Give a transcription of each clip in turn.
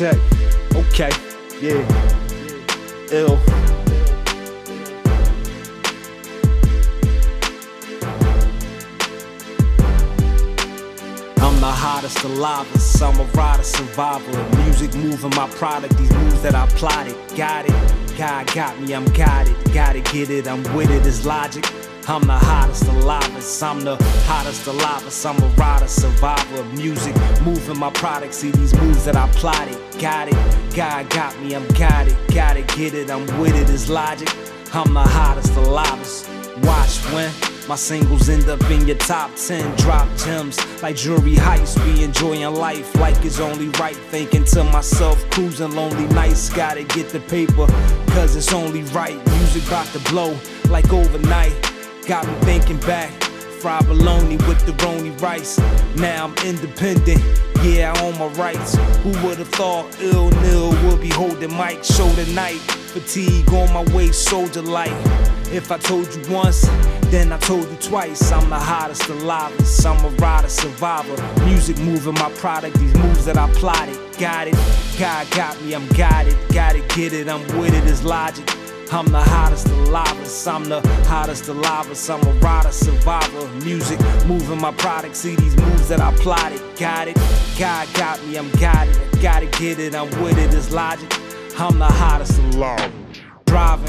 check. Okay, yeah. Ill. I'm the hottest alive, I'm a rider, survivor. Music moving my product, these moves that I plotted. Got it, God got me, I'm got it. Gotta get it, I'm with it, it's logic. I'm the hottest alive, I'm the hottest alive, I'm a rider, survivor. Of music moving my product, see these moves that I plotted. Got it, God got me, I'm got it, Gotta get it, I'm with it, it's logic. I'm the hottest alive. Watch when. My singles end up in your top 10. Drop gems like jewelry heist. Be enjoying life like it's only right. Thinking to myself, cruising lonely nights. Gotta get the paper, cause it's only right. Music about to blow like overnight. Got me thinking back. Fried bologna with the roni rice. Now I'm independent. Yeah, I own my rights. Who would've thought ill nil would be holding mic show tonight? Fatigue on my way, soldier light. If I told you once, then I told you twice. I'm the hottest alive. I'm a rider, survivor. Music moving my product, these moves that I plotted. Got it, God got me, I'm guided. Gotta get it, I'm with it, it's logic. I'm the hottest alive, I'm the hottest alive, I'm a rider, survivor. Music moving my product, see these moves that I plotted. Got it, God got me, I'm guided. Gotta get it, I'm with it, it's logic. I'm the hottest alive. Driving.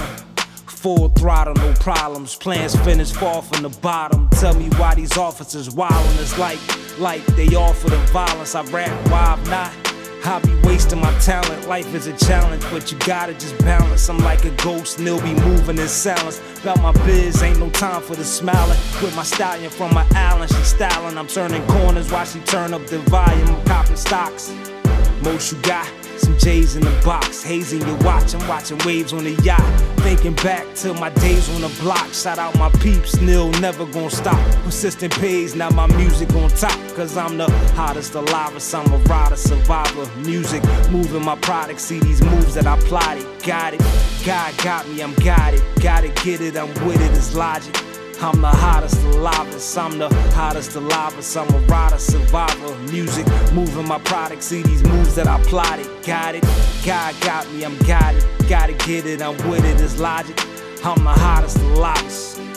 Full throttle, no problems. Plans finished, fall from the bottom. Tell me why these officers wildin'. It's like, like they offer the violence. I rap, why I'm not. I be wasting my talent. Life is a challenge, but you gotta just balance. I'm like a ghost, and they'll be moving in silence. About my biz, ain't no time for the smiling. With my stallion from my island, she styling. I'm turning corners while she turn up the volume. I'm copping stocks. Most you got. Some J's in the box, hazing your watch. I'm watching waves on the yacht. Thinking back to my days on the block. Shout out my peeps, nil, never gonna stop. Persistent pays, now my music on top. Cause I'm the hottest alive. I'm a rider, survivor. Music, moving my product. See these moves that I plotted. Got it, God got me, I'm got it. Gotta get it, I'm with it, it's logic. I'm the hottest alive, I'm the hottest alive, I'm a rider, survivor. Music, moving my product, see these moves that I plotted. Got it, God got me, I'm got it. Gotta get it, I'm with it, it's logic. I'm the hottest alive.